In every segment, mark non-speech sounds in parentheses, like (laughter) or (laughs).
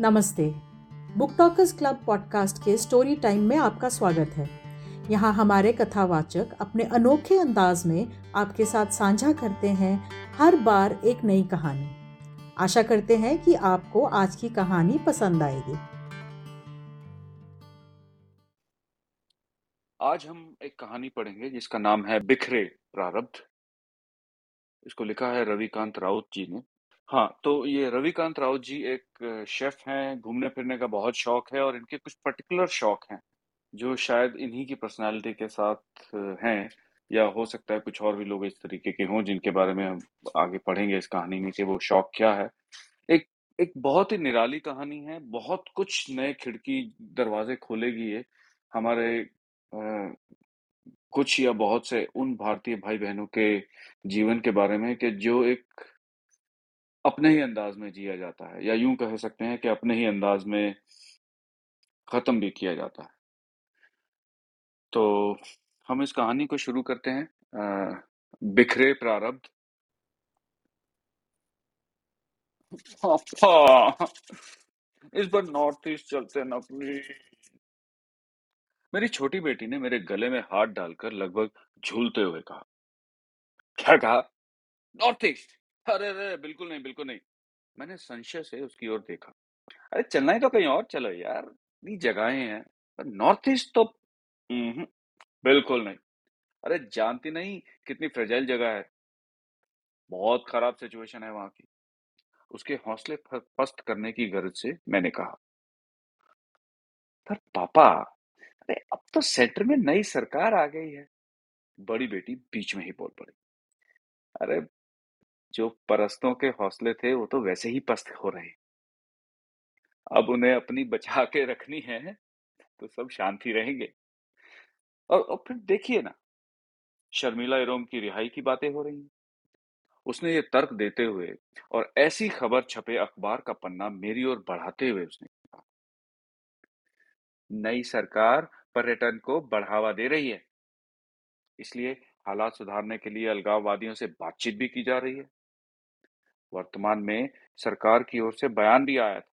नमस्ते। Book talkers club podcast के story time में आपका स्वागत है। यहाँ हमारे कथावाचक अपने अनोखे अंदाज में आपके साथ साझा करते हैं हर बार एक नई कहानी। आशा करते हैं कि आपको आज की कहानी पसंद आएगी। आज हम एक कहानी पढ़ेंगे जिसका नाम है बिखरे प्रारब्ध। इसको लिखा है रविकांत राउत जी ने। हाँ तो ये रविकांत राउत जी एक शेफ हैं घूमने फिरने का बहुत शौक है और इनके कुछ पर्टिकुलर शौक हैं जो शायद इन्हीं की पर्सनालिटी के साथ हैं या हो सकता है कुछ और भी लोग इस तरीके के हों जिनके बारे में हम आगे पढ़ेंगे इस कहानी में कि वो शौक क्या है। एक एक बहुत ही निराली कहानी है बहुत कुछ नए खिड़की दरवाजे खोलेगी ये। हमारे आ, कुछ या बहुत से उन भारतीय भाई बहनों के जीवन के बारे में कि जो एक अपने ही अंदाज में जिया जाता है या यूँ कह सकते हैं कि अपने ही अंदाज में खत्म भी किया जाता है। तो हम इस कहानी को शुरू करते हैं। आ, बिखरे प्रारब्ध। इस बार नॉर्थ ईस्ट चलते हैं ना प्लीज़ मेरी छोटी बेटी ने मेरे गले में हाथ डालकर लगभग झूलते हुए कहा क्या कहा? North east? अरे अरे, बिल्कुल नहीं बिल्कुल नहीं। मैंने संशय से उसकी ओर देखा। अरे, चलना ही तो कहीं और चलो यार, इतनी जगहें हैं, पर नॉर्थ ईस्ट तो बिल्कुल नहीं। अरे, जानती नहीं कितनी फ्रेजाइल जगह है। बहुत खराब सिचुएशन है वहाँ की। उसके हौसले पस्त करने की गरज से मैंने कहा। पर पापा, अरे, अब तो सेंटर में नई सरकार आ गई है। बड़ी बेटी बीच में ही बोल पड़ी। अरे जो परस्तों के हौसले थे वो तो वैसे ही पस्त हो रहे अब उन्हें अपनी बचा के रखनी है तो सब शांति रहेंगे। और, और फिर देखिए ना शर्मिला इरोम की रिहाई की बातें हो रही हैं। उसने ये तर्क देते हुए और ऐसी खबर छपे अखबार का पन्ना मेरी ओर बढ़ाते हुए उसने कहा नई सरकार पर्यटन को बढ़ावा दे रही है। इसलिए हालात सुधारने के लिए अलगाववादियों से बातचीत भी की जा रही है। वर्तमान में सरकार की ओर से बयान भी आया था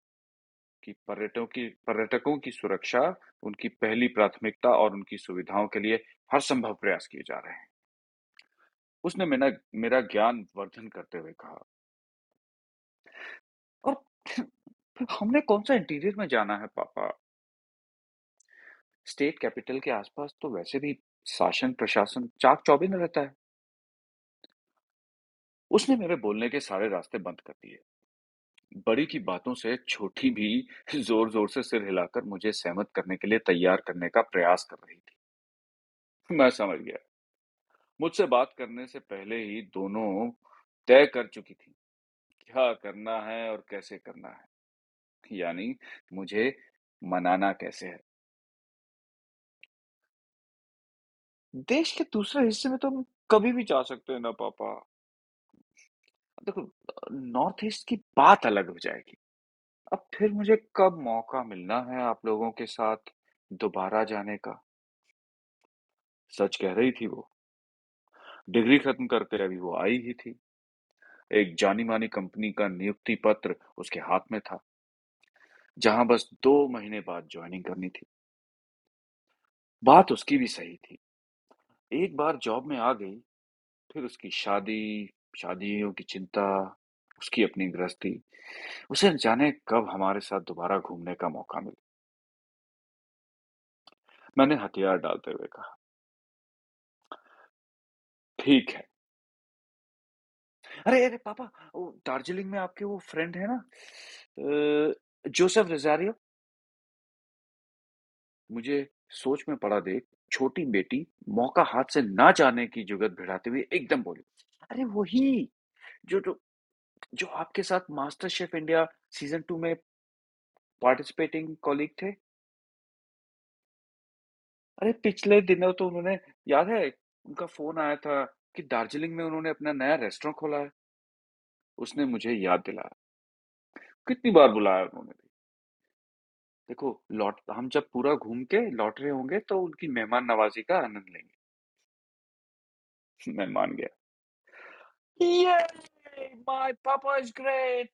कि पर्यटकों की पर्यटकों की सुरक्षा, उनकी पहली प्राथमिकता और उनकी सुविधाओं के लिए हर संभव प्रयास किए जा रहे हैं। उसने मेरा मेरा ज्ञान वर्धन करते हुए कहा। और हमने कौन सा इंटीरियर में जाना है, पापा? स्टेट कैपिटल के आसपास तो वैसे भी शासन, प्रशासन चाक चौबीन रहता है। उसने मेरे बोलने के सारे रास्ते बंद कर दिए। बड़ी की बातों से छोटी भी (laughs) ज़ोर ज़ोर से सिर हिलाकर मुझे सहमत करने के लिए तैयार करने का प्रयास कर रही थी। मैं समझ गया। मुझसे बात करने से पहले ही दोनों तय कर चुकी थी, क्या करना है और कैसे करना है। यानी मुझे मनाना कैसे है? देश के दूसरे हिस्से में तो हम कभी भी जा सकते हैं ना, पापा। देखो, नॉर्थ ईस्ट की बात अलग हो जाएगी। अब फिर मुझे कब मौका मिलना है आप लोगों के साथ दोबारा जाने का? सच कह रही थी वो। डिग्री खत्म करके अभी वो आई ही थी। एक जानी मानी कंपनी का नियुक्ति पत्र उसके हाथ में था, जहाँ बस दो महीने बाद ज्वाइनिंग करनी थी। बात उसकी भी सही थी। एक बार जॉब में आ गई, फिर उसकी शादी शादियों की चिंता, उसकी अपनी गृहस्थी, उसे जाने कब हमारे साथ दोबारा घूमने का मौका मिले। मैंने हथियार डालते हुए कहा, ठीक है। अरे अरे, पापा, वो दार्जिलिंग में आपके वो फ्रेंड है ना जोसेफ रिजारियो? मुझे सोच में पड़ा देख, छोटी बेटी मौका हाथ से ना जाने की जुगत भिड़ाते हुए एकदम बोली अरे वही, जो जो जो आपके साथ master chef India season two में पार्टिसिपेटिंग कॉलीग थे? अरे पिछले दिनों तो उन्होंने, याद है, उनका फ़ोन आया था कि दार्जिलिंग में उन्होंने अपना नया रेस्टोरेंट खोला है। उसने मुझे याद दिलाया। कितनी बार बुलाया उन्होंने भी। देखो, लौट, हम जब पूरा घूम के लौट रहे होंगे तो उनकी मेहमान नवाजी का आनंद लेंगे। (laughs) मैं मान गया। My papa is great!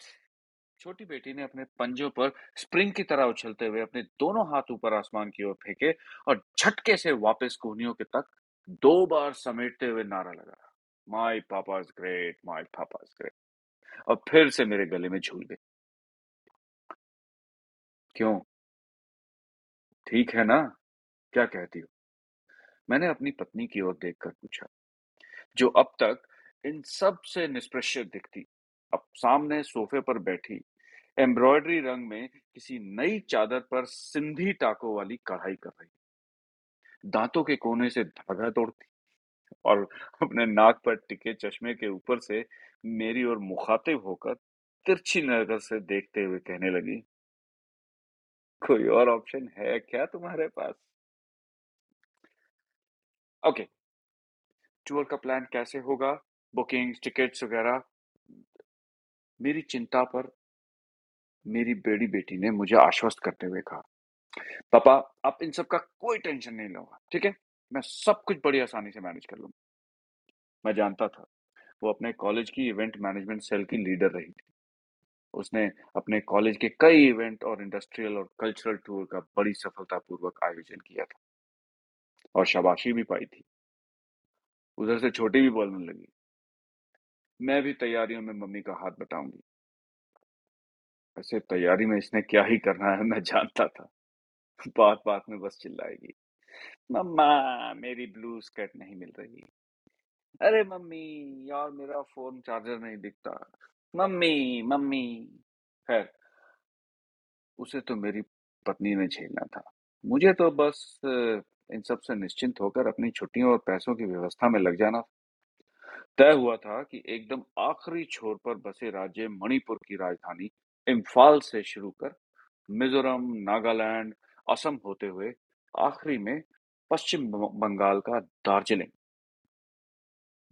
छोटी बेटी ने अपने पंजों पर स्प्रिंग की तरह उछलते हुए अपने दोनों हाथ ऊपर आसमान की ओर फेंके और झटके से वापस कोहनियों के तक दो बार समेटते हुए नारा लगाया माई पापा इज़ ग्रेट माई पापा इज़ ग्रेट और फिर से मेरे गले में झूल गई। क्यों? ठीक है ना? क्या कहती हो? मैंने अपनी पत्नी की ओर देखकर पूछा। जो अब तक इन सबसे निष्प्रश्य दिखती। अब सामने सोफे पर बैठी, एम्ब्रॉयडरी रंग में किसी नई चादर पर सिंधी टाकों वाली कढ़ाई कर रही। दांतों के कोने से धागा तोड़ती और अपने नाक पर टिके चश्मे के ऊपर से मेरी ओर मुखातिब होकर तिरछी नज़र से देखते हुए कहने लगी, कोई और ऑप्शन है क्या तुम्हारे पास? Okay okay. टूर का प्लान कैसे होगा? बुकिंग्स टिकट्स वगैरह। मेरी चिंता पर मेरी बेड़ी बेटी ने मुझे आश्वस्त करते हुए कहा, पापा, आप इन सब का कोई टेंशन नहीं लोगा ठीक है? मैं सब कुछ बड़ी आसानी से मैनेज कर लूँगा। मैं जानता था, वो अपने कॉलेज की इवेंट मैनेजमेंट सेल की लीडर रही थी। उसने अपने कॉलेज के कई इवेंट और इंडस्ट्रियल और कल्चरल टूर का बड़ी सफलतापूर्वक आयोजन किया था और शाबाशी भी पाई थी। उधर से छोटी भी बोलने लगी। मैं भी तैयारियों में मम्मी का हाथ बताऊँगी ऐसे तैयारी में इसने क्या ही करना है, मैं जानता था। बात बात में बस चिल्लाएगी। मम्मा, मेरी ब्लू स्कर्ट नहीं मिल रही। अरे मम्मी, यार मेरा फ़ोन चार्जर नहीं दिखता। मम्मी मम्मी। खैर, उसे तो मेरी पत्नी ने झेलना था। मुझे तो बस इन सबसे निश्चिंत होकर अपनी छुट्टियों और पैसों की व्यवस्था में लग जाना तय हुआ था कि एकदम आखिरी छोर पर बसे राज्य मणिपुर की राजधानी इम्फाल से शुरू कर मिजोरम, नागालैंड, असम होते हुए आखिरी में पश्चिम बंगाल का दार्जिलिंग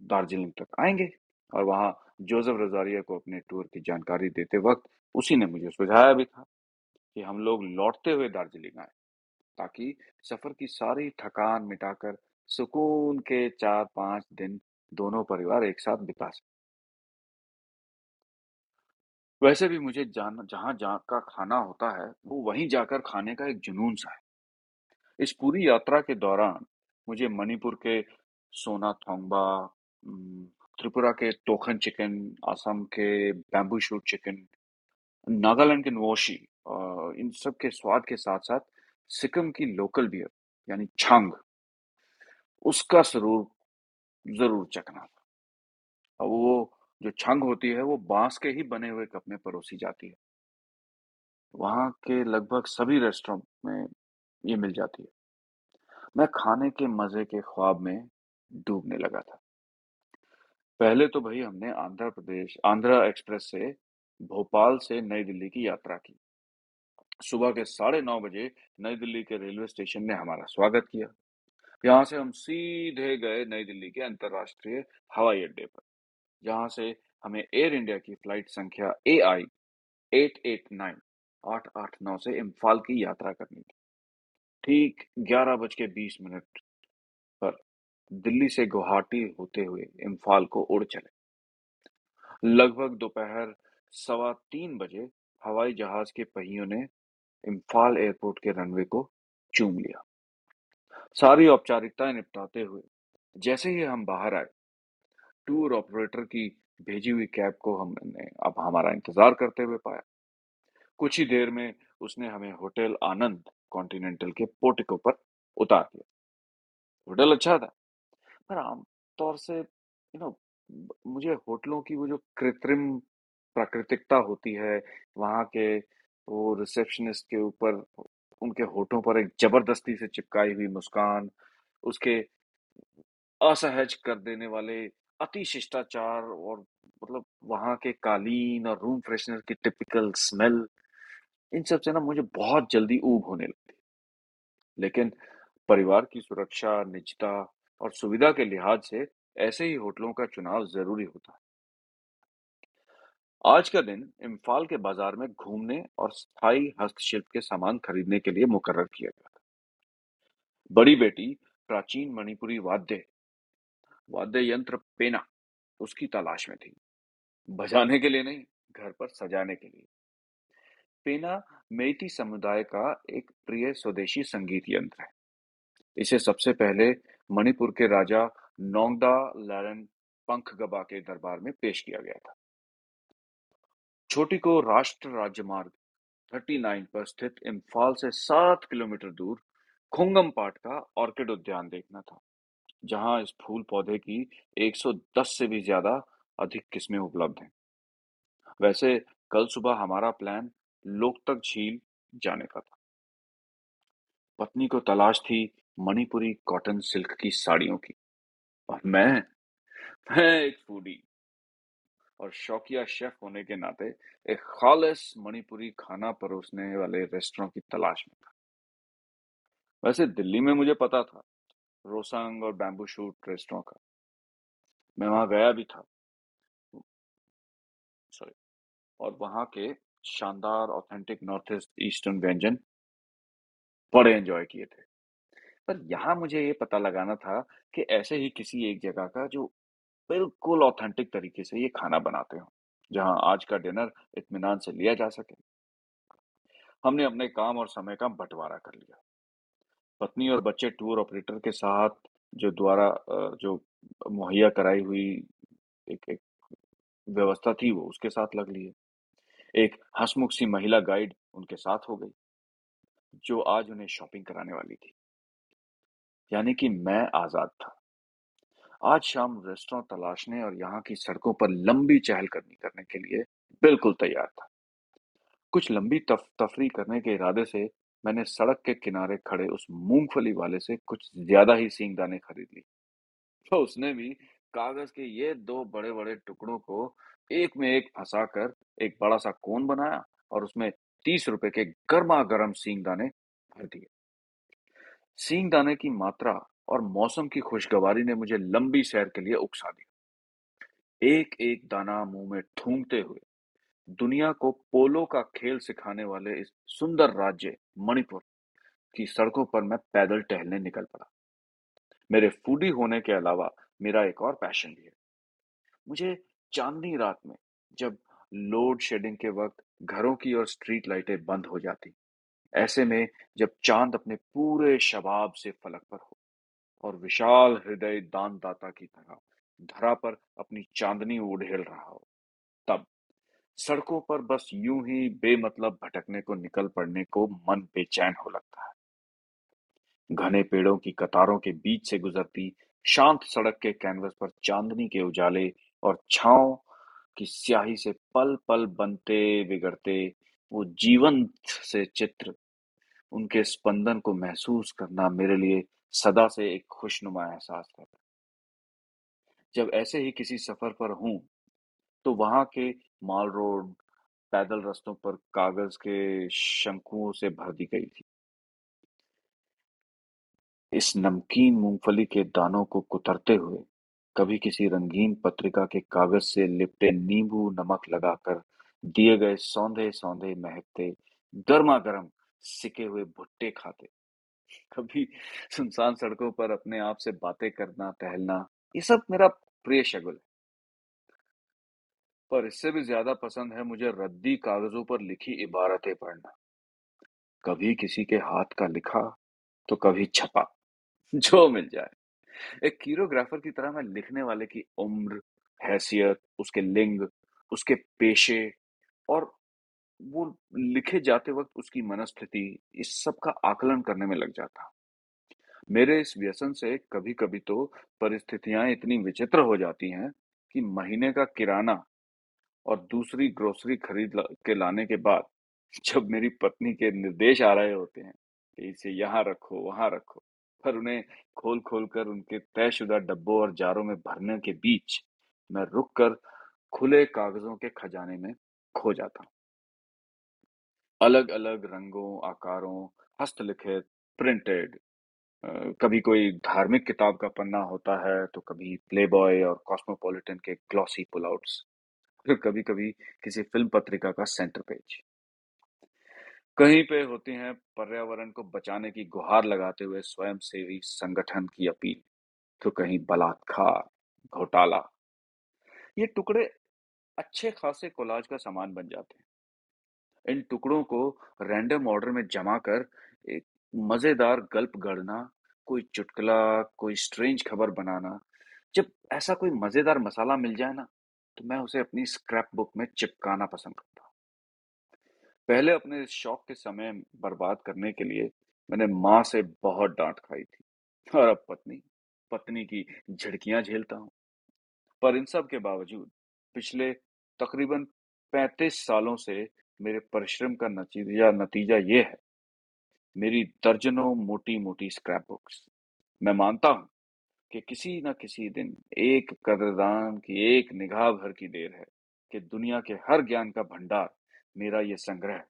दार्जिलिंग तक आएँगे। और वहाँ जोसेफ रजारिया को अपने टूर की जानकारी देते वक्त उसी ने मुझे सुझाया भी था कि हम लोग लौटते हुए दार्जिलिंग आए, ताकि सफ़र की सारी थकान मिटाकर सुकून के चार पाँच दिन दोनों परिवार एक साथ बिता सके। वैसे भी मुझे जान, जहाँ जहाँ का खाना होता है, वो वहीं जाकर खाने का एक जुनून सा है। इस पूरी यात्रा के दौरान मुझे मणिपुर के सोना थोंगबा त्रिपुरा के टोखन चिकन असम के बैम्बू शूट चिकन, नागालैंड के नोशी इन सब के स्वाद के साथ साथ सिक्किम की लोकल बियर, यानी छांग, उसका ज़रूर ज़रूर चखना अब वो जो छंग होती है, वो बाँस के ही बने हुए कप में परोसी जाती है। वहाँ के लगभग सभी रेस्टोरेंट में ये मिल जाती है। मैं खाने के मज़े के ख्वाब में डूबने लगा था। पहले तो भाई हमने आंध्र प्रदेश, आंध्र एक्सप्रेस से भोपाल से नई दिल्ली की यात्रा की। सुबह के साढ़े नौ बजे नई दिल्ली के रेलवे स्टेशन ने हमारा स्वागत किया। यहाँ से हम सीधे गए नई दिल्ली के अंतरराष्ट्रीय हवाई अड्डे पर। जहाँ से हमें एयर इंडिया की फ़्लाइट संख्या A I eight eight nine आठ आठ नौ से इम्फाल की यात्रा करनी थी। ठीक ग्यारह बज के बीस मिनट पर दिल्ली से गुवाहाटी होते हुए इम्फाल को उड़ चले। लगभग दोपहर सवा तीन बजे हवाई जहाज़ के पहियों ने इम्फाल एयरपोर्ट के रनवे को चूम लिया। सारी औपचारिकताएँ निपटाते हुए, जैसे ही हम बाहर आए, टूर ऑपरेटर की भेजी हुई कैब को हमने अब हमारा इंतज़ार करते हुए पाया। कुछ ही देर में उसने हमें होटल आनंद कॉन्टिनेंटल के पोर्टिको पर उतार दिया। होटल अच्छा था, पर आमतौर से, यू नो, मुझे होटलों की वो जो कृत्रिम प्राकृतिकता होती है, वहाँ के वो रिसेप्शनिस्ट के ऊपर उनके होठों पर एक ज़बरदस्ती से चिपकाई हुई मुस्कान, उसके असहज कर देने वाले अति शिष्टाचार और मतलब वहाँ के कालीन और रूम फ्रेशनर की टिपिकल स्मेल इन सबसे ना मुझे बहुत जल्दी ऊब होने लगती लेकिन परिवार की सुरक्षा, निजता और सुविधा के लिहाज से ऐसे ही होटलों का चुनाव ज़रूरी होता है। आज का दिन इम्फाल के बाज़ार में घूमने और स्थायी हस्तशिल्प के सामान खरीदने के लिए मुकर्र किया गया था। बड़ी बेटी प्राचीन मणिपुरी वाद्य वाद्य यंत्र पेना उसकी तलाश में थी। बजाने के लिए नहीं, घर पर सजाने के लिए। पेना मेइती समुदाय का एक प्रिय स्वदेशी संगीत यंत्र है। इसे सबसे पहले मणिपुर के राजा नोंगदा लैरन पंखगबा के दरबार में पेश किया गया था। छोटी को राष्ट्र राजमार्ग 39 पर स्थित इम्फाल से सात किलोमीटर दूर खुंगम पाट का ऑर्किड उद्यान देखना था, जहाँ इस फूल पौधे की 110 से भी ज़्यादा अधिक किस्में उपलब्ध हैं। वैसे कल सुबह हमारा प्लान लोकतक झील जाने का था। पत्नी को तलाश थी मणिपुरी कॉटन सिल्क की साड़ियों की, और मैं मैं एक फूडी। और शौकिया शेफ होने के नाते एक खालिस मणिपुरी खाना परोसने वाले रेस्टोरेंट की तलाश में था। वैसे दिल्ली में मुझे पता था, रोसंग और बैम्बू शूट रेस्टोरेंट का। मैं वहाँ गया भी था। सॉरी। और वहाँ के शानदार, ऑथेंटिक नॉर्थ ईस्ट, ईस्टर्न व्यंजन बड़े एंजॉय किए थे। पर यहाँ मुझे ये पता लगाना था कि ऐसे ही किसी एक जगह का जो बिल्कुल ऑथेंटिक तरीके से ये खाना बनाते हो, जहाँ आज का डिनर इत्मीनान से लिया जा सके। हमने अपने काम और समय का बंटवारा कर लिया। पत्नी और बच्चे टूर ऑपरेटर के साथ जो द्वारा जो मुहैया कराई हुई एक एक व्यवस्था थी, वो उसके साथ लग लिए। एक हसमुख सी महिला गाइड उनके साथ हो गई, जो आज उन्हें शॉपिंग कराने वाली थी। यानी कि मैं आज़ाद था। आज शाम रेस्टोरेंट तलाशने और यहाँ की सड़कों पर लंबी चहलकदमी करने के लिए बिल्कुल तैयार था। कुछ लंबी तफ, तफरी करने के इरादे से मैंने सड़क के किनारे खड़े उस मूंगफली वाले से कुछ ज़्यादा ही सींगदाने खरीद ली तो उसने भी कागज़ के ये दो बड़े बड़े टुकड़ों को एक में एक फंसा कर एक बड़ा सा कोन बनाया और उसमें तीस रुपए के गर्मा गर्म सींगदाने भर दिए। सींगदाने की मात्रा और मौसम की खुशगवारी ने मुझे लंबी सैर के लिए उकसा दिया। एक एक दाना मुँह में थूंगते हुए दुनिया को पोलो का खेल सिखाने वाले इस सुंदर राज्य मणिपुर की सड़कों पर मैं पैदल टहलने निकल पड़ा। मेरे फूडी होने के अलावा मेरा एक और पैशन भी है। मुझे चांदनी रात में जब लोड शेडिंग के वक्त घरों की और स्ट्रीट लाइटें बंद हो जाती, ऐसे में जब चाँद अपने पूरे शबाब से फलक पर हो और विशाल हृदय दानदाता की तरह धरा पर अपनी चांदनी उड़ेल रहा हो। तब सड़कों पर बस यूँ ही बेमतलब भटकने को निकल पड़ने को मन बेचैन हो लगता है। घने पेड़ों की कतारों के बीच से गुजरती शांत सड़क के कैनवस पर चांदनी के उजाले और छाओ की स्याही से पल पल बनते बिगड़ते वो जीवंत से चित्र उनके स्पंदन को महसूस करना मेरे लिए सदा से एक खुशनुमा एहसास रहता जब ऐसे ही किसी सफ़र पर हूँ तो वहाँ के माल रोड, पैदल रस्तों पर कागज़ के शंकुओं से भर दी गई थी। इस नमकीन मूंगफली के दानों को कुतरते हुए, कभी किसी रंगीन पत्रिका के कागज़ से लिपटे नींबू नमक लगाकर दिए गए सौंधे सौंधे महकते गर्मा गर्म सिके हुए भुट्टे खाते। कभी सुनसान सड़कों पर अपने आप से बातें करना, टहलना, ये सब मेरा प्रिय शगुल है। पर इससे भी ज़्यादा पसंद है मुझे रद्दी कागजों पर लिखी इबारतें पढ़ना। कभी किसी के हाथ का लिखा तो कभी छपा, जो मिल जाए। एक कीरोग्राफर की तरह मैं लिखने वाले की उम्र, हैसियत, उसके लिंग, उसके पेशे और वो लिखे जाते वक्त उसकी मनस्थिति इस सब का आकलन करने में लग जाता। मेरे इस व्यसन से कभी कभी तो परिस्थितियाँ इतनी विचित्र हो जाती हैं कि महीने का किराना और दूसरी ग्रोसरी खरीद के लाने के बाद जब मेरी पत्नी के निर्देश आ रहे होते हैं कि इसे यहाँ रखो, वहाँ रखो पर उन्हें खोल खोल कर उनके तयशुदा डब्बों और जारों में भरने के बीच मैं रुक कर खुले कागजों के खजाने में खो जाता। अलग अलग रंगों, आकारों, हस्तलिखित प्रिंटेड कभी कोई धार्मिक किताब का पन्ना होता है तो कभी प्लेबॉय और कॉस्मोपॉलिटन के ग्लॉसी पुलआउट्स फिर कभी कभी किसी फ़िल्म पत्रिका का सेंटर पेज कहीं पे होती हैं पर्यावरण को बचाने की गुहार लगाते हुए स्वयंसेवी संगठन की अपील तो कहीं बलात्कार, घोटाला। ये टुकड़े अच्छे खासे कोलाज का सामान बन जाते हैं। इन टुकड़ों को रैंडम ऑर्डर में जमा कर एक मज़ेदार गल्प गढ़ना, कोई चुटकुला, कोई स्ट्रेंज खबर बनाना। जब ऐसा कोई मज़ेदार मसाला मिल जाए ना तो मैं उसे अपनी स्क्रैप बुक में चिपकाना पसंद करता पहले अपने शौक के समय बर्बाद करने के लिए मैंने माँ से बहुत डांट खाई थी और अब पत्नी पत्नी की झिड़कियाँ झेलता हूँ। पर इन सब के बावजूद पिछले तकरीबन 35 सालों से मेरे परिश्रम का नतीजा नतीजा ये है, मेरी दर्जनों मोटी मोटी स्क्रैप बुक्स मैं मानता हूँ कि किसी न किसी दिन एक कदरदान की, एक निगाह भर की देर है कि दुनिया के हर ज्ञान का भंडार मेरा ये संग्रह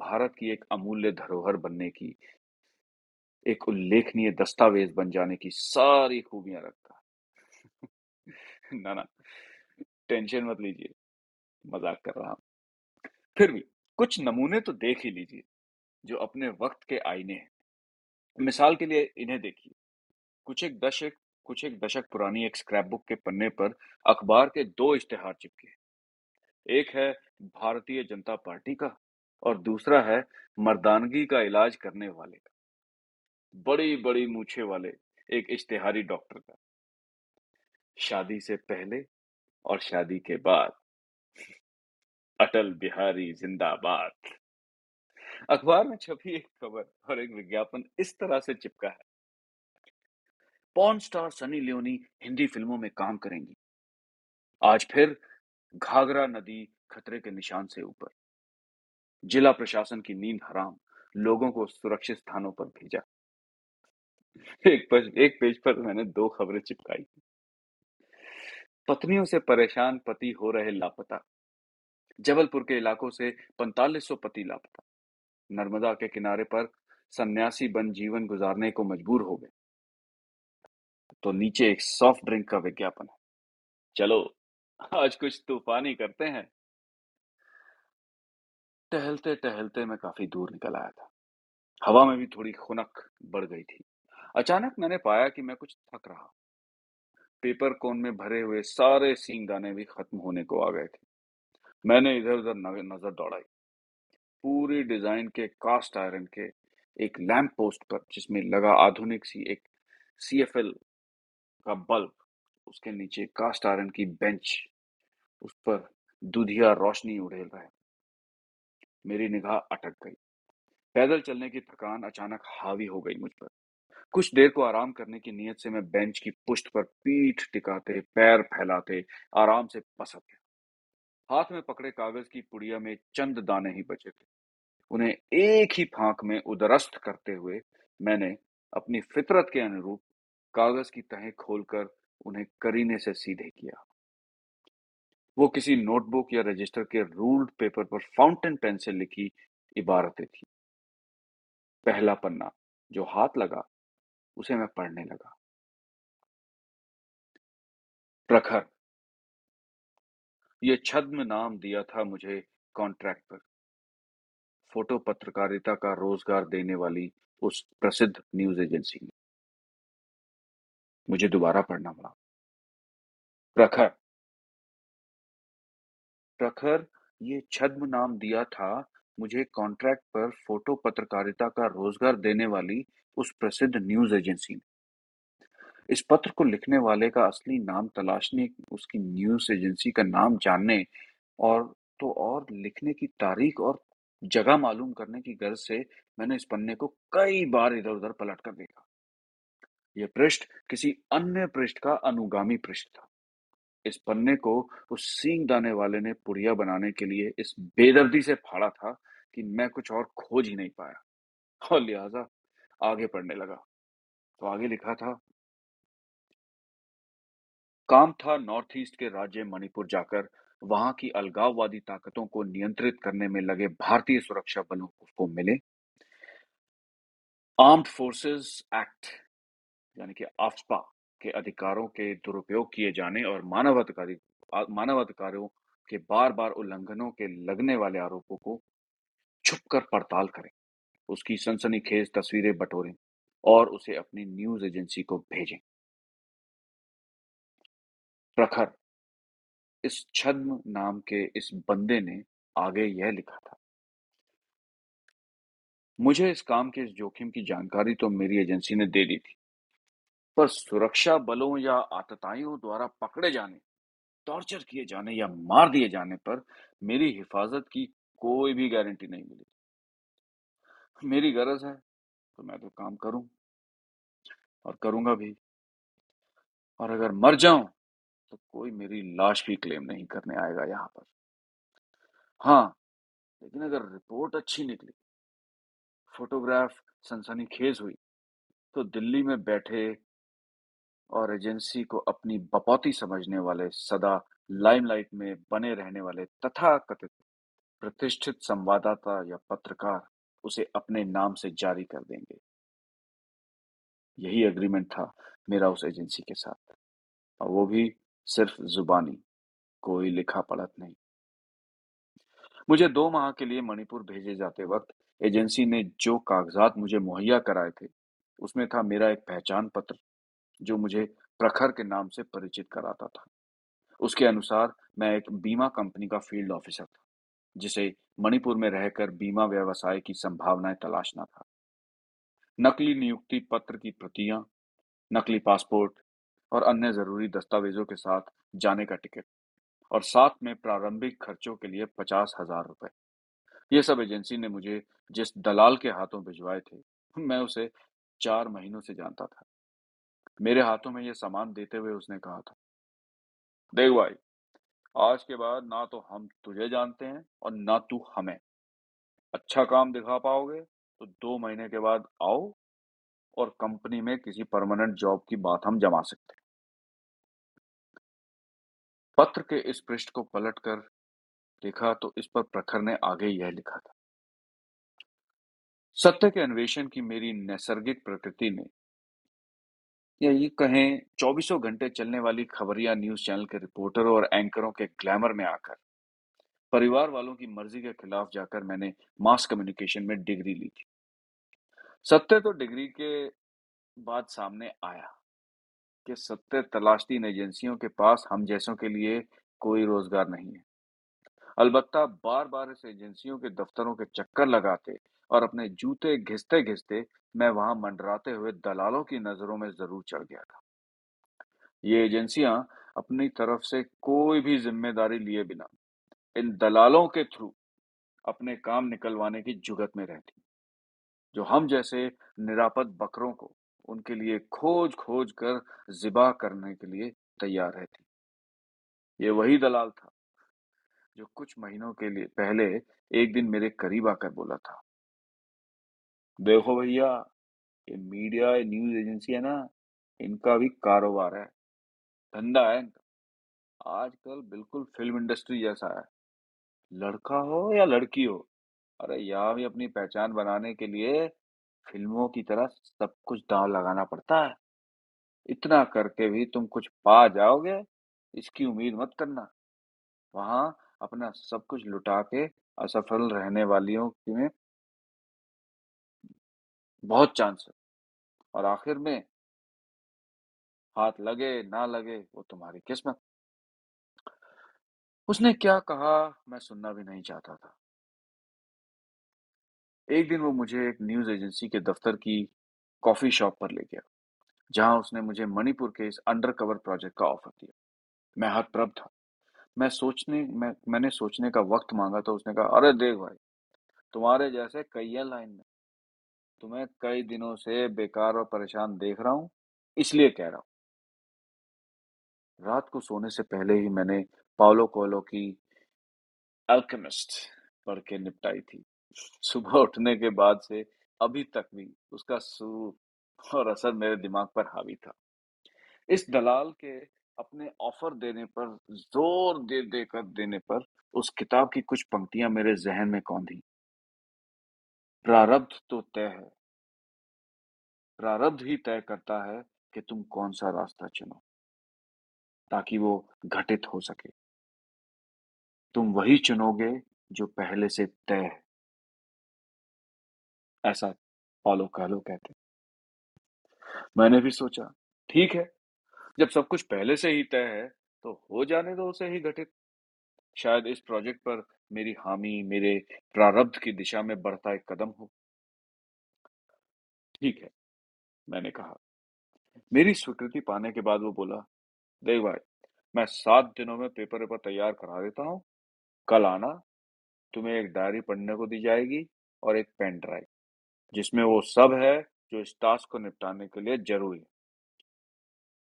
भारत की एक अमूल्य धरोहर बनने की, एक उल्लेखनीय दस्तावेज़ बन जाने की सारी खूबियाँ रखता (laughs) ना ना, टेंशन मत लीजिए, मज़ाक कर रहा हूँ। फिर भी कुछ नमूने तो देख ही लीजिए, जो अपने वक्त के आईने हैं। मिसाल के लिए इन्हें देखिए। कुछ एक दशक, कुछ एक दशक पुरानी एक स्क्रैप बुक के पन्ने पर अखबार के दो इश्तेहार चिपके हैं। एक है भारतीय जनता पार्टी का और दूसरा है मर्दानगी का इलाज करने वाले का। बड़ी बड़ी मूछे वाले एक इश्तेहारी डॉक्टर का। शादी से पहले और शादी के बाद अटल बिहारी जिंदाबाद। अखबार में छपी एक खबर और एक विज्ञापन इस तरह से चिपका है। Porn star Sunny Leone Hindi फ़िल्मों में काम करेंगी। आज फिर घाघरा नदी खतरे के निशान से ऊपर। जिला प्रशासन की नींद हराम, लोगों को सुरक्षित स्थानों पर भेजा। एक पर एक पेज पर मैंने दो खबरें चिपकाई। पत्नियों से परेशान पति हो रहे लापता। जबलपुर के इलाकों से पैंतालीस सौ पति लापता। नर्मदा के किनारे पर सन्यासी बन जीवन गुजारने को मजबूर हो गए। तो नीचे एक सॉफ्ट ड्रिंक का विज्ञापन है। चलो, आज कुछ तूफानी करते हैं। टहलते टहलते मैं काफ़ी दूर निकल आया था। हवा में भी थोड़ी खुनक बढ़ गई थी। अचानक मैंने पाया कि मैं कुछ थक रहा पेपर कोन में भरे हुए सारे सींग दाने भी खत्म होने को आ गए थे। मैंने इधर उधर नज़र दौड़ाई। पूरी डिज़ाइन के, कास्ट आयरन के, एक लैंप पोस्ट पर, जिसमें लगा आधुनिक सी, एक सीएफएल का बल्ब, उसके नीचे कास्ट आयरन की बेंच, उस पर दुधिया रोशनी उड़ेल रहे। मेरी निगाह अटक गई। पैदल चलने की थकान अचानक हावी हो गई मुझ पर। कुछ देर को आराम करने की नीयत से मैं बेंच की पुष्ट पर पीठ टिकाते, पैर फैलाते, आराम से पसक गया। हाथ में पकड़े कागज़ की पुड़िया में चंद दाने ही बचे थे। उन्हें एक ही फांक में उदरस्त करते हुए मैंने अपनी फितरत के अनुरूप कागज़ की तहें खोलकर उन्हें करीने से सीधे किया। वो किसी नोटबुक या रजिस्टर के रूल्ड पेपर पर फाउंटेन पेन से लिखी इबारतें थी। पहला पन्ना जो हाथ लगा, उसे मैं पढ़ने लगा। प्रखर ये छद्म नाम दिया था मुझे कॉन्ट्रैक्ट पर। फ़ोटो पत्रकारिता का रोज़गार देने वाली उस प्रसिद्ध न्यूज़ एजेंसी ने। मुझे दोबारा पढ़ना पड़ा। प्रखर। प्रखर, ये छद्म नाम दिया था मुझे कॉन्ट्रैक्ट पर फ़ोटो पत्रकारिता का रोज़गार देने वाली उस प्रसिद्ध न्यूज़ एजेंसी ने। इस पत्र को लिखने वाले का असली नाम तलाशने, उसकी न्यूज़ एजेंसी का नाम जानने और तो और लिखने की तारीख और जगह मालूम करने की गर्ज से मैंने इस पन्ने को कई बार इधर उधर पलट कर देखा। यह पृष्ठ किसी अन्य पृष्ठ का अनुगामी पृष्ठ था। इस पन्ने को उस सींग दाने वाले ने पुड़िया बनाने के लिए इस बेदर्दी से फाड़ा था कि मैं कुछ और खोज ही नहीं पाया। और लिहाजा आगे पढ़ने लगा। तो आगे लिखा था काम था नॉर्थ ईस्ट के राज्य मणिपुर जाकर वहाँ की अलगाववादी ताकतों को नियंत्रित करने में लगे भारतीय सुरक्षा बलों को मिले। आर्म्ड फोर्सेस एक्ट, यानी कि आफ्पा के अधिकारों के दुरुपयोग किए जाने और मानवाधिकारी, मानवाधिकारों के बार बार उल्लंघनों के लगने वाले आरोपों को छुपकर पड़ताल करें। उसकी सनसनीखेज तस्वीरें बटोरें और उसे अपनी न्यूज़ एजेंसी को भेजें। प्रखर। इस छद्म नाम के इस बंदे ने आगे यह लिखा था, मुझे इस काम के इस जोखिम की जानकारी तो मेरी एजेंसी ने दे दी थी, पर सुरक्षा बलों या आतताइयों द्वारा पकड़े जाने, टॉर्चर किए जाने या मार दिए जाने पर मेरी हिफाजत की कोई भी गारंटी नहीं मिली। मेरी गरज है तो मैं तो काम करूँ और करूँगा भी, और अगर मर जाऊँ तो कोई मेरी लाश भी क्लेम नहीं करने आएगा यहाँ पर। हाँ लेकिन अगर रिपोर्ट अच्छी निकली, फोटोग्राफ सनसनीखेज हुई तो दिल्ली में बैठे और एजेंसी को अपनी बपौती समझने वाले, सदा लाइमलाइट में बने रहने वाले तथाकथित प्रतिष्ठित संवाददाता या पत्रकार उसे अपने नाम से जारी कर देंगे। यही एग्रीमेंट था मेरा उस एजेंसी के साथ। और वो भी सिर्फ़ जुबानी, कोई लिखा पढ़त नहीं। मुझे दो माह के लिए मणिपुर भेजे जाते वक्त एजेंसी ने जो कागजात मुझे मुहैया कराए थे, उसमें था मेरा एक पहचान पत्र, जो मुझे प्रखर के नाम से परिचित कराता था। उसके अनुसार मैं एक बीमा कंपनी का फ़ील्ड ऑफिसर था, जिसे मणिपुर में रहकर बीमा व्यवसाय की संभावनाएँ तलाशना था। नकली नियुक्ति पत्र की प्रतियाँ, नकली पासपोर्ट और अन्य ज़रूरी दस्तावेजों के साथ जाने का टिकट। और साथ में प्रारंभिक खर्चों के लिए पचास हज़ार रुपए। ये सब एजेंसी ने मुझे जिस दलाल के हाथों भिजवाए थे, मैं उसे चार महीनों से जानता था। मेरे हाथों में ये सामान देते हुए उसने कहा था, देख भाई, आज के बाद ना तो हम तुझे जानते हैं और ना तू हमें। अच्छा काम दिखा पाओगे तो दो महीने के बाद आओ और कंपनी में किसी परमानेंट जॉब की बात हम जमा सकते हैं। पत्र के इस पृष्ठ को पलटकर देखा तो इस पर प्रखर ने आगे यह लिखा था। सत्य के अन्वेषण की मेरी नैसर्गिक प्रकृति ने या ये कहें, चौबीसों घंटे चलने वाली खबरिया न्यूज़ चैनल के रिपोर्टरों और एंकरों के ग्लैमर में आकर, परिवार वालों की मर्ज़ी के खिलाफ जाकर मैंने मास कम्युनिकेशन में डिग्री ली थी। सत्य तो डिग्री के बाद सामने आया कि सत्य तलाशती इन एजेंसियों के पास हम जैसों के लिए कोई रोज़गार नहीं है। अलबत्ता बार बार इस एजेंसियों के दफ्तरों के चक्कर लगाते और अपने जूते घिसते घिसते मैं वहाँ मंडराते हुए दलालों की नज़रों में ज़रूर चढ़ गया था। ये एजेंसियाँ अपनी तरफ़ से कोई भी ज़िम्मेदारी लिए बिना इन दलालों के थ्रू अपने काम निकलवाने की जुगत में रहती। जो हम जैसे निरापद बकरों को उनके लिए खोज खोज कर जिबा करने के लिए तैयार रहती ये वही दलाल था जो कुछ महीनों के लिए पहले एक दिन मेरे करीब आकर बोला था। देखो भैया, ये मीडिया, ये न्यूज़ एजेंसी है ना, इनका भी कारोबार है, धंधा है इनका। आजकल बिल्कुल फ़िल्म इंडस्ट्री जैसा है। लड़का हो या लड़की हो अरे यहाँ भी अपनी पहचान बनाने के लिए फ़िल्मों की तरह सब कुछ दांव लगाना पड़ता है। इतना करके भी तुम कुछ पा जाओगे, इसकी उम्मीद मत करना। वहाँ अपना सब कुछ लुटा के असफल रहने वालियों में बहुत चांस है। और आखिर में हाथ लगे, ना लगे, वो तुम्हारी किस्मत। उसने क्या कहा, मैं सुनना भी नहीं चाहता था। एक दिन वो मुझे एक न्यूज़ एजेंसी के दफ्तर की कॉफ़ी शॉप पर ले गया जहाँ उसने मुझे मणिपुर के इस अंडर कवर प्रोजेक्ट का ऑफ़र दिया। मैं हतप्रभ था। मैं सोचने, मैं, मैंने सोचने का वक्त मांगा तो उसने कहा, अरे देख भाई, तुम्हारे जैसे कई लाइन में, तुम्हें कई दिनों से बेकार और परेशान देख रहा हूँ, इसलिए कह रहा हूँ। रात को सोने से पहले ही मैंने पाओलो कोलो की अल्केमिस्ट पढ़ के निपटाई थी। सुबह उठने के बाद से अभी तक भी उसका सूर और असर मेरे दिमाग पर हावी था। इस दलाल के अपने ऑफ़र देने पर, ज़ोर दे, देकर देने पर उस किताब की कुछ पंक्तियाँ मेरे जहन में कौंधी। प्रारब्ध तो तय है। प्रारब्ध ही तय करता है कि तुम कौन सा रास्ता चुनो, ताकि वो घटित हो सके। तुम वही चुनोगे जो पहले से तय है। ऐसा पालो कहलो कहते मैंने भी सोचा, ठीक है, जब सब कुछ पहले से ही तय है तो हो जाने दो उसे ही घटित। शायद इस प्रोजेक्ट पर मेरी हामी मेरे प्रारब्ध की दिशा में बढ़ता एक कदम हो। ठीक है, मैंने कहा। मेरी स्वीकृति पाने के बाद वो बोला, देख भाई, मैं सात दिनों में पेपर वेपर तैयार करा देता हूँ, कल आना, तुम्हें एक डायरी पढ़ने को दी जाएगी और एक पेन ड्राइव। जिसमें वो सब है जो इस टास्क को निपटाने के लिए ज़रूरी है।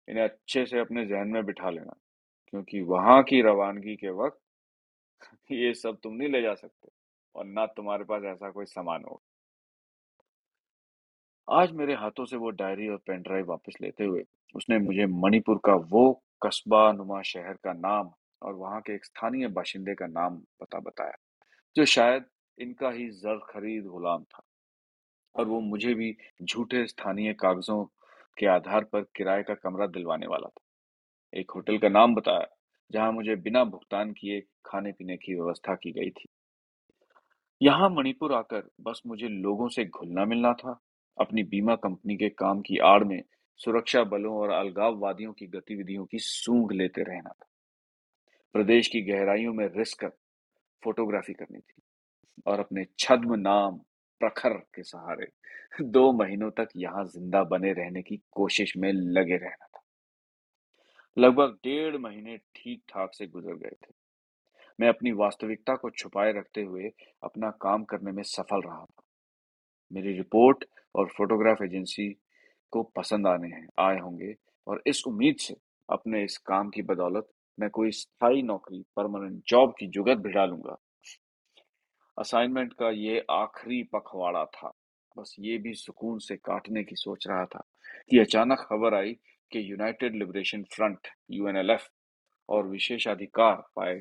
इन्हें अच्छे से अपने जहन में बिठा लेना, क्योंकि वहाँ की रवानगी के वक्त (laughs) ये सब तुम नहीं ले जा सकते और ना तुम्हारे पास ऐसा कोई सामान हो आज मेरे हाथों से वो डायरी और पेन ड्राइव वापस लेते हुए उसने मुझे मणिपुर का वो कस्बा नुमा शहर का नाम और वहाँ के एक स्थानीय बाशिंदे का नाम पता बताया, जो शायद इनका ही जर खरीद गुलाम था। और वो मुझे भी झूठे स्थानीय कागजों के आधार पर किराए का कमरा दिलवाने वाला था। एक होटल का नाम बताया, जहाँ मुझे बिना भुगतान किए खाने पीने की व्यवस्था की गई थी। यहाँ मणिपुर आकर बस मुझे लोगों से घुलना मिलना था। अपनी बीमा कंपनी के काम की आड़ में सुरक्षा बलों और अलगाववादियों की गतिविधियों की सूंघ लेते रहना था। प्रदेश की गहराइयों में रिस्क कर फोटोग्राफी करनी थी और अपने छद्म नाम प्रखर के सहारे। दो महीनों तक यहाँ ज़िंदा बने रहने की कोशिश में लगे रहना था। लगभग डेढ़ महीने ठीक ठाक से गुजर गए थे। मैं अपनी वास्तविकता को छुपाए रखते हुए अपना काम करने में सफल रहा था। मेरी रिपोर्ट और फोटोग्राफ एजेंसी को पसंद आने हैं, आए होंगे और इस उम्मीद से अपने इस काम की बदौलत मैं कोई स्थायी नौकरी, परमानेंट जॉब की जुगत भिड़ा डालूँगा असाइनमेंट का ये आखिरी पखवाड़ा था। बस ये भी सुकून से काटने की सोच रहा था कि अचानक खबर आई कि यूनाइटेड लिबरेशन फ्रंट यूएनएलएफ और विशेषाधिकार पाए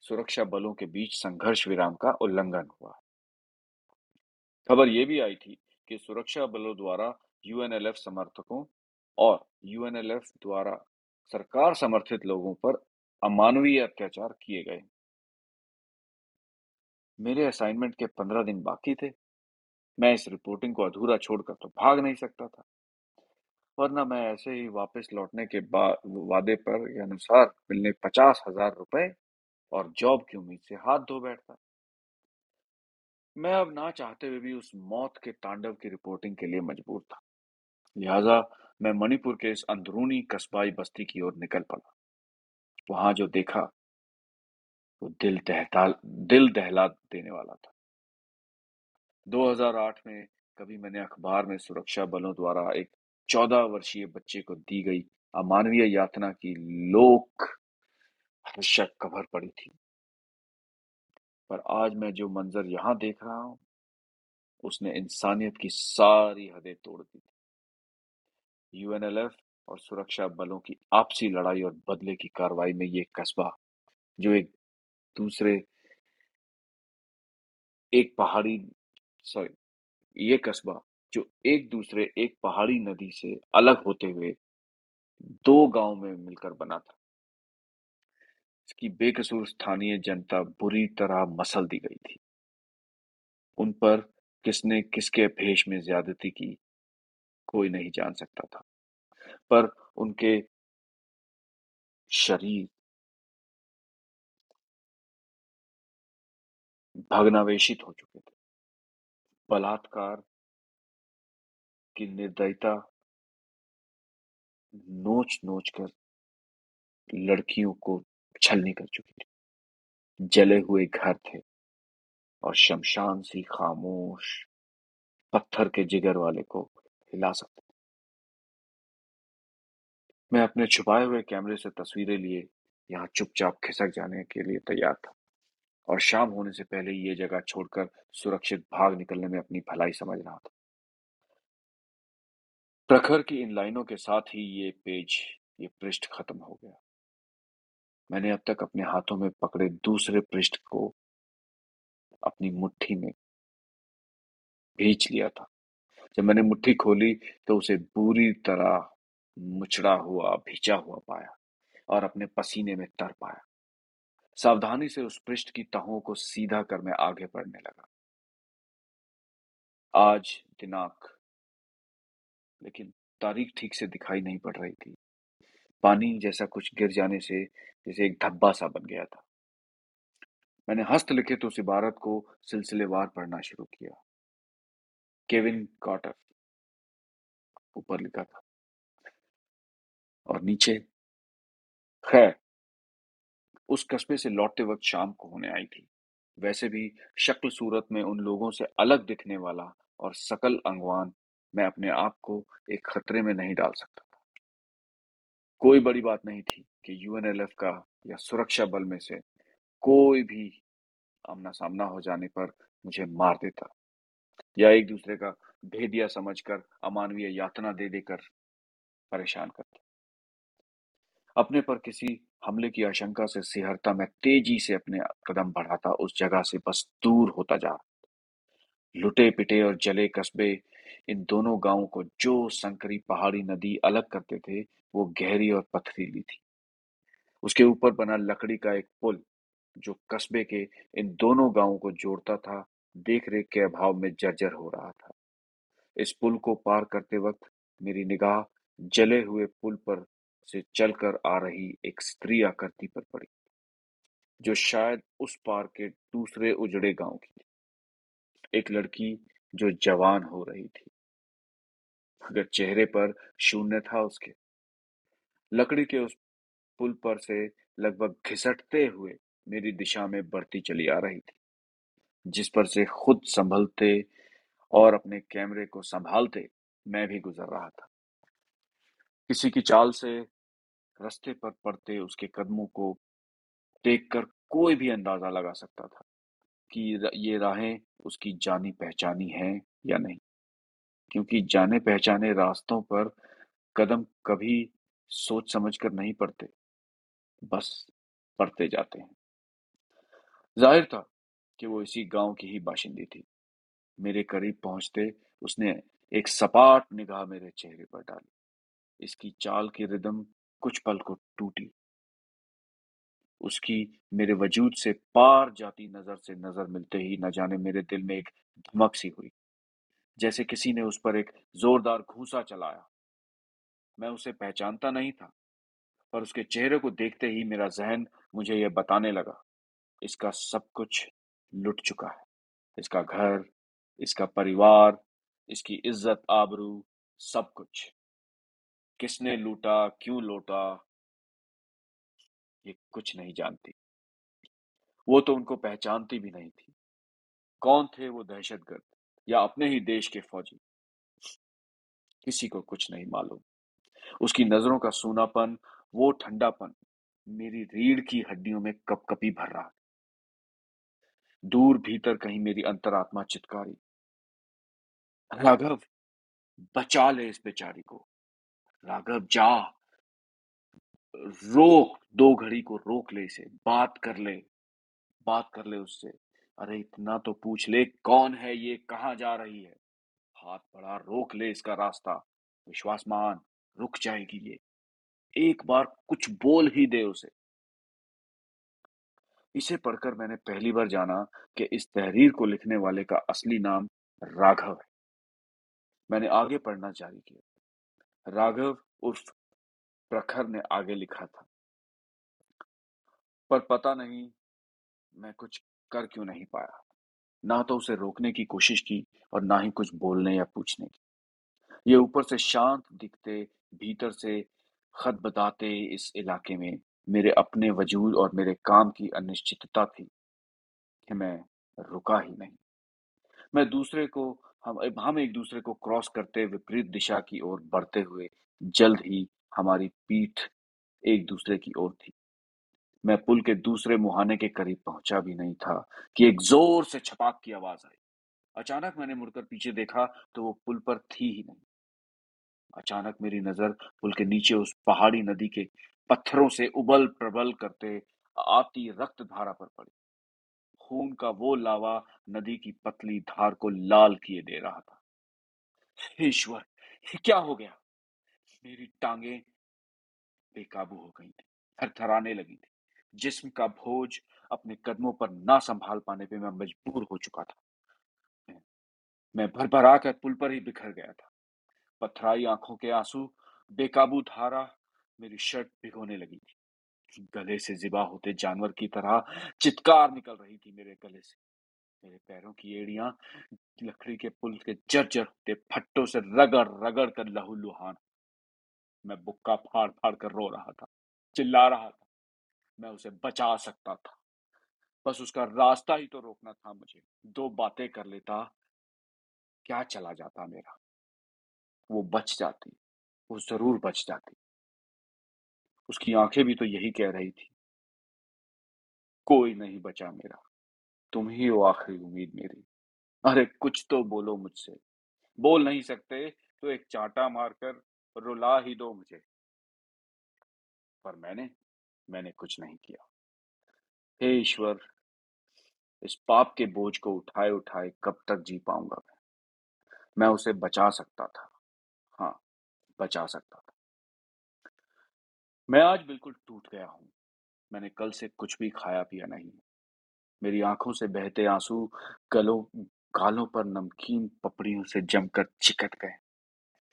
सुरक्षा बलों के बीच संघर्ष विराम का उल्लंघन हुआ। खबर ये भी आई थी कि सुरक्षा बलों द्वारा यूएनएलएफ समर्थकों और यूएनएलएफ द्वारा सरकार समर्थित लोगों पर अमानवीय अत्याचार किए गए। मेरे असाइनमेंट के पंद्रह दिन बाकी थे। मैं इस रिपोर्टिंग को अधूरा छोड़कर तो भाग नहीं सकता था। वरना मैं ऐसे ही वापस लौटने के वादे पर अनुसार मिलने पचास हज़ार रुपए और जॉब की उम्मीद से हाथ धो बैठता। मैं अब ना चाहते हुए भी उस मौत के तांडव की रिपोर्टिंग के लिए मजबूर था। लिहाजा मैं मणिपुर के इस अंदरूनी कस्बाई बस्ती की ओर निकल पड़ा। वहाँ जो देखा वो दिल दहता, दिल दहला देने वाला था। 2008 में कभी मैंने अखबार में सुरक्षा बलों द्वारा एक चौदह वर्षीय बच्चे को दी गई अमानवीय यातना की लोक हर्षक खबर पड़ी थी। पर आज मैं जो मंजर यहाँ देख रहा हूँ, उसने इंसानियत की सारी हदें तोड़ दी थी। यूएनएलएफ और सुरक्षा बलों की आपसी लड़ाई और बदले की कार्रवाई में ये कस्बा, जो एक दूसरे एक पहाड़ी, सॉरी, ये कस्बा जो एक दूसरे एक पहाड़ी नदी से अलग होते हुए दो गाँव में मिलकर बना था। इसकी बेकसूर स्थानीय जनता बुरी तरह मसल दी गई थी। उन पर किसने किसके भेष में ज्यादती की, कोई नहीं जान सकता था। पर उनके शरीर भग्नावेशित हो चुके थे। बलात्कार की निर्दयता नोच नोच कर लड़कियों को छलनी कर चुकी थी। जले हुए घर थे और शमशान सी खामोश पत्थर के जिगर वाले को हिला सकते मैं अपने छुपाए हुए कैमरे से तस्वीरें लिए यहाँ चुपचाप खिसक जाने के लिए तैयार था। और शाम होने से पहले ये जगह छोड़कर सुरक्षित भाग निकलने में अपनी भलाई समझ रहा था। प्रखर की इन लाइनों के साथ ही ये पेज, ये पृष्ठ खत्म हो गया। मैंने अब तक अपने हाथों में पकड़े दूसरे पृष्ठ को अपनी मुट्ठी में भींच लिया था। जब मैंने मुट्ठी खोली तो उसे बुरी तरह मुचड़ा हुआ भिजा हुआ पाया और अपने पसीने में तर पाया। सावधानी से उस पृष्ठ की तहों को सीधा कर मैं आगे बढ़ने लगा। आज दिनांक, लेकिन तारीख ठीक से दिखाई नहीं पड़ रही थी। पानी जैसा कुछ गिर जाने से जैसे एक धब्बा सा बन गया था। मैंने हस्तलिखित उस इबारत को सिलसिलेवार पढ़ना शुरू किया। केविन कॉटर ऊपर लिखा था। और नीचे, खैर उस कस्बे से लौटते वक्त शाम को होने आई थी। वैसे भी शक्ल सूरत में उन लोगों से अलग दिखने वाला और सकल अंगवान मैं अपने आप को एक खतरे में नहीं डाल सकता था। कोई बड़ी बात नहीं थी कि यूएनएलएफ का या सुरक्षा बल में से कोई भी आमना सामना हो जाने पर मुझे मार देता। या एक दूसरे का भेदिया समझकर, अमानवीय यातना दे देकर परेशान करता। अपने पर किसी हमले की आशंका से सिहरता मैं तेज़ी से अपने कदम बढ़ाता, उस जगह से बस दूर होता जा लुटे पिटे और जले कस्बे, इन दोनों गाँवों को जो संकरी पहाड़ी नदी अलग करते थे, वो गहरी और पथरीली थी। उसके ऊपर बना लकड़ी का एक पुल, जो कस्बे के इन दोनों गाँवों को जोड़ता था देख रेख के अभाव में जर्जर हो रहा था। इस पुल को पार करते वक्त मेरी निगाह जले हुए पुल पर से चलकर आ रही एक स्त्री आकृति पर पड़ी, जो शायद उस पार के दूसरे उजड़े गाँव की थी। एक लड़की जो जवान हो रही थी अगर चेहरे पर शून्य था उसके। लकड़ी के उस पुल पर से लगभग घिसटते हुए मेरी दिशा में बढ़ती चली आ रही थी, जिस पर से खुद संभलते और अपने कैमरे को संभालते मैं भी गुजर रहा था। किसी की चाल से रास्ते पर पड़ते उसके कदमों को देखकर कोई भी अंदाज़ा लगा सकता था कि ये राहें उसकी जानी पहचानी हैं या नहीं। क्योंकि जाने पहचाने रास्तों पर कदम कभी सोच समझ कर नहीं पड़ते, बस पड़ते जाते हैं। ज़ाहिर था कि वो इसी गाँव की ही बाशिंदी थी। मेरे करीब पहुँचते उसने एक सपाट निगाह मेरे चेहरे पर डाली। इसकी चाल की रिदम कुछ पल को टूटी। उसकी मेरे वजूद से पार जाती नज़र से नज़र मिलते ही न जाने मेरे दिल में एक धमक सी हुई, जैसे किसी ने उस पर एक जोरदार घूसा चलाया। मैं उसे पहचानता नहीं था, पर उसके चेहरे को देखते ही मेरा जहन मुझे यह बताने लगा, इसका सब कुछ लुट चुका है। इसका घर, इसका परिवार, इसकी इज़्ज़त, आबरू, सब कुछ। किसने लूटा, क्यों लूटा? ये कुछ नहीं जानती। वो तो उनको पहचानती भी नहीं थी। कौन थे वो दहशतगर्द या अपने ही देश के फौजी? किसी को कुछ नहीं मालूम। उसकी नज़रों का सूनापन, वो ठंडापन मेरी रीढ़ की हड्डियों में कपकपी भर रहा दूर भीतर कहीं मेरी अंतरात्मा चित्कारी। राघव, बचा ले इस बेचारी को। राघव, जा। रोक दो घड़ी को, रोक ले इसे, बात कर ले, बात कर ले उससे। अरे, इतना तो पूछ ले, कौन है ये, कहाँ जा रही है? हाथ बढ़ा, रोक ले इसका रास्ता। विश्वास मान रुक जाएगी ये। एक बार कुछ बोल ही दे उसे। इसे पढ़कर मैंने पहली बार जाना कि इस तहरीर को लिखने वाले का असली नाम राघव है। मैंने आगे पढ़ना जारी किया। राघव उर्फ़ प्रखर ने आगे लिखा था। पर पता नहीं मैं कुछ कर क्यों नहीं पाया। ना तो उसे रोकने की कोशिश की और ना ही कुछ बोलने या पूछने की। ये ऊपर से शांत दिखते, भीतर से खत बताते इस इलाके में मेरे अपने वजूद और मेरे काम की अनिश्चितता थी कि मैं रुका ही नहीं। मैं दूसरे को हम हम एक दूसरे को क्रॉस करते विपरीत दिशा की ओर बढ़ते हुए, जल्द ही हमारी पीठ एक दूसरे की ओर थी। मैं पुल के दूसरे मुहाने के करीब पहुँचा भी नहीं था कि एक ज़ोर से छपाक की आवाज़ आई। अचानक मैंने मुड़कर पीछे देखा तो वो पुल पर थी ही नहीं। अचानक मेरी नज़र पुल के नीचे उस पहाड़ी नदी के पत्थरों से उबल प्रबल करते आती रक्त धारा पर पड़ी। खून का वो लावा नदी की पतली धार को लाल किए दे रहा था। ईश्वर क्या हो गया? मेरी टांगे बेकाबू हो गई थी, थरथराने लगी थी। जिस्म का भोज अपने कदमों पर ना संभाल पाने पे मैं मजबूर हो चुका था। मैं भर भर आकर पुल पर ही बिखर गया था। पथराई आँखों के आँसू बेकाबू धारा मेरी शर्ट भिगोने लगी थी। गले से जिबा होते जानवर की तरह चित्कार निकल रही थी मेरे गले से। मेरे पैरों की एड़ियाँ, लकड़ी के पुल के जर्जर होते फट्टों से रगड़ रगड़ कर लहूलुहान। मैं बुक्का फाड़ फाड़ कर रो रहा था, चिल्ला रहा था। मैं उसे बचा सकता था। बस उसका रास्ता ही तो रोकना था मुझे। दो बातें कर लेता, क्या चला जाता मेरा? वो बच जाती, वो ज़रूर बच जाती। उसकी आँखें भी तो यही कह रही थी। कोई नहीं बचा मेरा, तुम ही हो आखिरी उम्मीद मेरी। अरे, कुछ तो बोलो मुझसे। बोल नहीं सकते तो एक चांटा मारकर रुला ही दो मुझे। पर मैंने मैंने कुछ नहीं किया। हे ईश्वर, इस पाप के बोझ को उठाए उठाए कब तक जी पाऊँगा मैं? मैं उसे बचा सकता था। हाँ बचा सकता था। मैं आज बिल्कुल टूट गया हूँ। मैंने कल से कुछ भी खाया पिया नहीं। मेरी आँखों से बहते आँसू गलों, गालों पर नमकीन पपड़ियों से जमकर चिकट गए।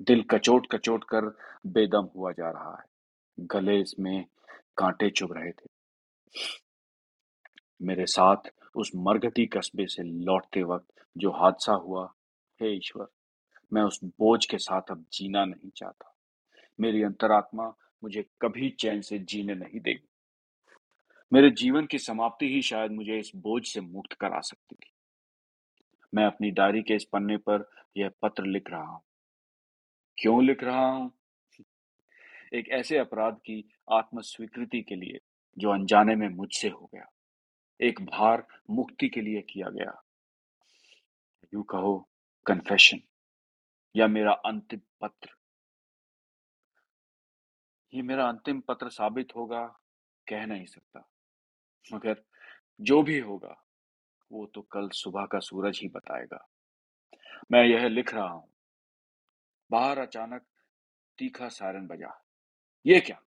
दिल कचोट कचोट कर बेदम हुआ जा रहा है। गले में कांटे चुभ रहे थे। मेरे साथ उस मरघटी कस्बे से लौटते वक्त जो हादसा हुआ, हे ईश्वर, मैं उस बोझ के साथ अब जीना नहीं चाहता। मेरी अंतरात्मा मुझे कभी चैन से जीने नहीं देगी। मेरे जीवन की समाप्ति ही शायद मुझे इस बोझ से मुक्त करा सकती थी। मैं अपनी डायरी के इस पन्ने पर यह पत्र लिख रहा हूँ। क्यों लिख रहा हूँ? एक ऐसे अपराध की आत्मस्वीकृति के लिए जो अनजाने में मुझसे हो गया। एक भार मुक्ति के लिए किया गया। यू कहो कन्फेशन या मेरा अंतिम पत्र। ये मेरा अंतिम पत्र साबित होगा, कह नहीं सकता। मगर जो भी होगा, वो तो कल सुबह का सूरज ही बताएगा। मैं यह लिख रहा हूँ। बाहर अचानक तीखा सायरन बजा। ये क्या?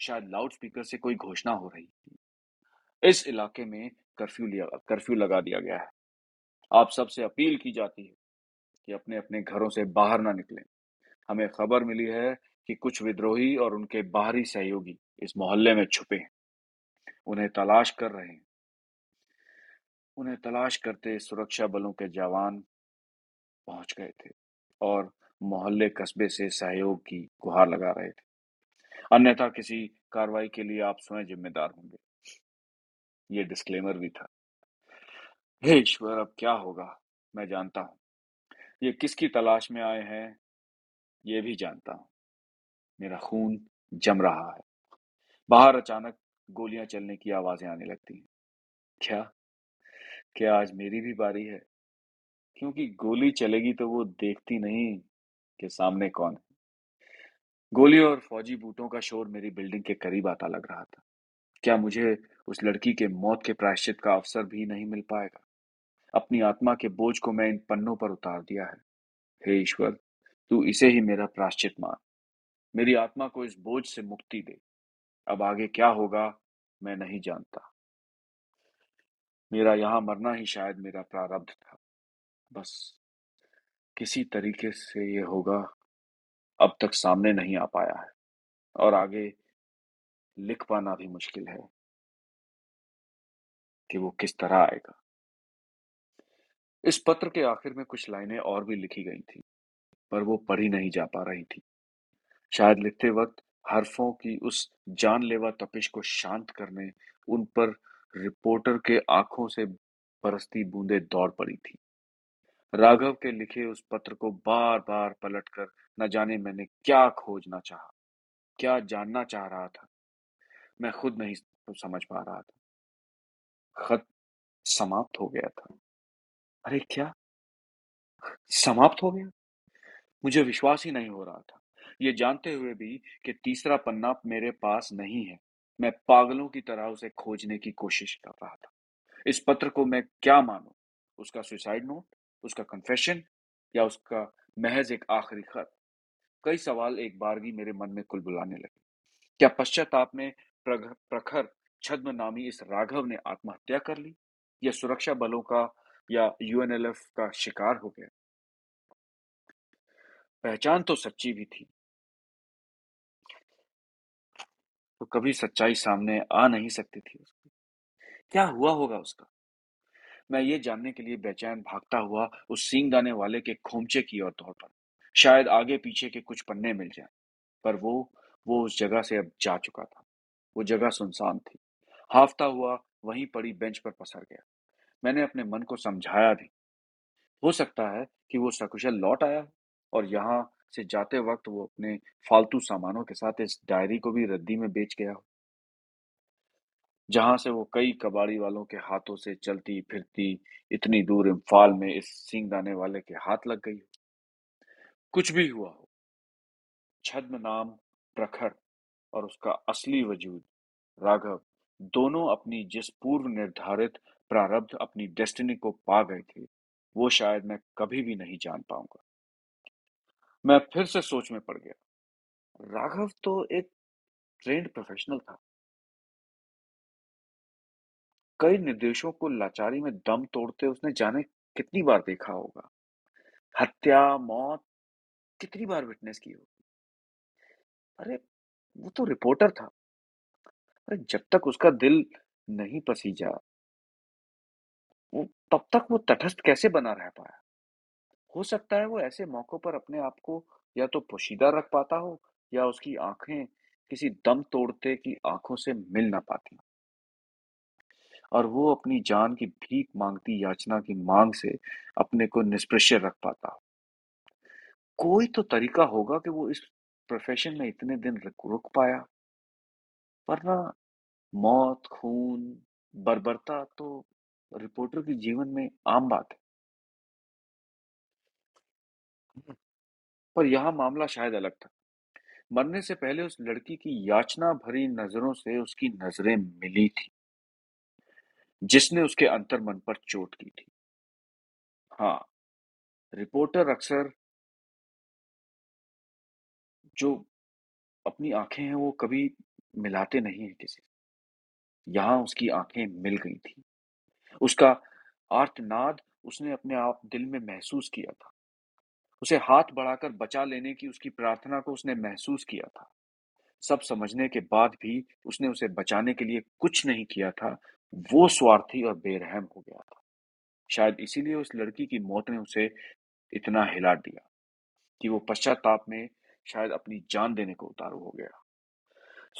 शायद लाउड स्पीकर से कोई घोषणा हो रही थी। इस इलाके में कर्फ्यू लिया, कर्फ्यू लगा दिया गया है। आप सबसे अपील की जाती है कि अपने अपने घरों से बाहर ना निकलें। हमें खबर मिली है कि कुछ विद्रोही और उनके बाहरी सहयोगी इस मोहल्ले में छुपे हैं। उन्हें तलाश कर रहे हैं। उन्हें तलाश करते सुरक्षा बलों के जवान पहुँच गए थे और मोहल्ले कस्बे से सहयोग की गुहार लगा रहे थे। अन्यथा किसी कार्रवाई के लिए आप स्वयं जिम्मेदार होंगे। ये डिस्क्लेमर भी था। हे ईश्वर, अब क्या होगा? मैं जानता हूँ। ये किसकी तलाश में आए हैं? ये भी जानता हूँ। मेरा खून जम रहा है। बाहर अचानक गोलियाँ चलने की आवाज़ें आने लगती हैं। क्या? क्या आज मेरी भी बारी है? क्योंकि गोली चलेगी तो वो देखती नहीं कि सामने कौन है। गोली और फौजी बूटों का शोर मेरी बिल्डिंग के करीब आता लग रहा था। क्या मुझे उस लड़की के मौत के प्रायश्चित का अवसर भी नहीं मिल पाएगा? अपनी आत्मा के बोझ को मैं इन पन्नों पर उतार दिया है। हे ईश्वर, तू इसे ही मेरा प्राश्चित मान। मेरी आत्मा को इस बोझ से मुक्ति दे। अब आगे क्या होगा, मैं नहीं जानता। मेरा यहाँ मरना ही शायद मेरा प्रारब्ध था। बस, किसी तरीके से ये होगा, अब तक सामने नहीं आ पाया है। और आगे लिख पाना भी मुश्किल है कि वो किस तरह आएगा। इस पत्र के आखिर में कुछ लाइनें और भी लिखी गई थी, पर वो पढ़ी नहीं जा पा रही थी। शायद लिखते वक्त हरफों की उस जानलेवा तपिश को शांत करने, उन पर रिपोर्टर के आँखों से बरसती बूंदे दौड़ पड़ी थी। राघव के लिखे उस पत्र को बार बार पलटकर न जाने मैंने क्या खोजना चाहा, क्या जानना चाह रहा था। मैं खुद नहीं समझ पा रहा था। खत समाप्त हो गया था। अरे, क्या? समाप्त हो गया? मुझे विश्वास ही नहीं हो रहा था। ये जानते हुए भी कि तीसरा पन्ना मेरे पास नहीं है। मैं पागलों की तरह उसे खोजने की कोशिश कर रहा था। इस पत्र को मैं क्या मानूं? उसका सुसाइड नोट उसका कन्फेशन या उसका महज एक आखिरी खत? कई सवाल एक बारगी मेरे मन में कुल बुलाने लगे। क्या पश्चाताप में प्रखर छद्म नामी इस राघव ने आत्महत्या कर ली? या सुरक्षा बलों का, या यूएनएलएफ का शिकार हो गया? पहचान तो सच्ची भी थी। तो कभी सच्चाई सामने आ नहीं सकती थी उसकी। क्या हुआ होगा उसका? मैं ये जानने के लिए बेचैन भागता हुआ उस सींगदाने वाले के खोमचे की ओर दौड़ पड़ा। शायद आगे पीछे के कुछ पन्ने मिल जाए, पर वो वो उस जगह से अब जा चुका था। वो जगह सुनसान थी। हाफता हुआ वहीं पड़ी बेंच पर पसर गया। मैंने अपने मन को समझाया भी। हो सकता है कि वो सकुशल लौट आया और यहाँ से जाते वक्त वो अपने फालतू सामानों के साथ इस डायरी को भी रद्दी में बेच गया। हो जहाँ से वो कई कबाड़ी वालों के हाथों से चलती फिरती इतनी दूर इम्फाल में इस सींगदाने वाले के हाथ लग गई हो। कुछ भी हुआ हो, छद्म नाम, प्रखर और उसका असली वजूद, राघव, दोनों अपनी जिस पूर्व निर्धारित प्रारब्ध अपनी डेस्टिनी को पा गए थे, वो शायद मैं कभी भी नहीं जान पाऊँगा। मैं फिर से सोच में पड़ गया। राघव तो एक ट्रेंड प्रोफेशनल था। कई निर्देशों को लाचारी में दम तोड़ते उसने जाने कितनी बार देखा होगा। हत्या, मौत, कितनी बार विटनेस की होगी। अरे, वो तो रिपोर्टर था। अरे, जब तक उसका दिल नहीं पसीजा, वो तब तक वो तटस्थ कैसे बना रह पाया? हो सकता है वो ऐसे मौकों पर अपने आप को या तो पोशीदा रख पाता हो या उसकी आँखें किसी दम तोड़ते की आँखों से मिल ना पाती। और वो अपनी जान की भीख मांगती, याचना की मांग से अपने को निष्प्रश्य रख पाता कोई तो तरीका होगा कि वो इस प्रोफेशन में इतने दिन रुक पाया। वरना मौत, खून, बर्बरता तो रिपोर्टर के जीवन में आम बात है। पर यहाँ मामला शायद अलग था। मरने से पहले उस लड़की की याचना भरी नज़रों से उसकी नज़रें मिली थी। जिसने उसके अंतर मन पर चोट की थी। हाँ रिपोर्टर अक्सर जो अपनी आँखें हैं वो कभी मिलाते नहीं हैं किसी यहाँ उसकी आँखें मिल गई थी। उसका आर्तनाद उसने अपने आप दिल में महसूस किया था। उसे हाथ बढ़ाकर बचा लेने की उसकी प्रार्थना को उसने महसूस किया था। सब समझने के बाद भी उसने उसे बचाने के लिए कुछ नहीं किया था। वो स्वार्थी और बेरहम हो गया था। शायद इसीलिए उस लड़की की मौत ने उसे इतना हिला दिया कि वो पश्चाताप में शायद अपनी जान देने को उतारू हो गया।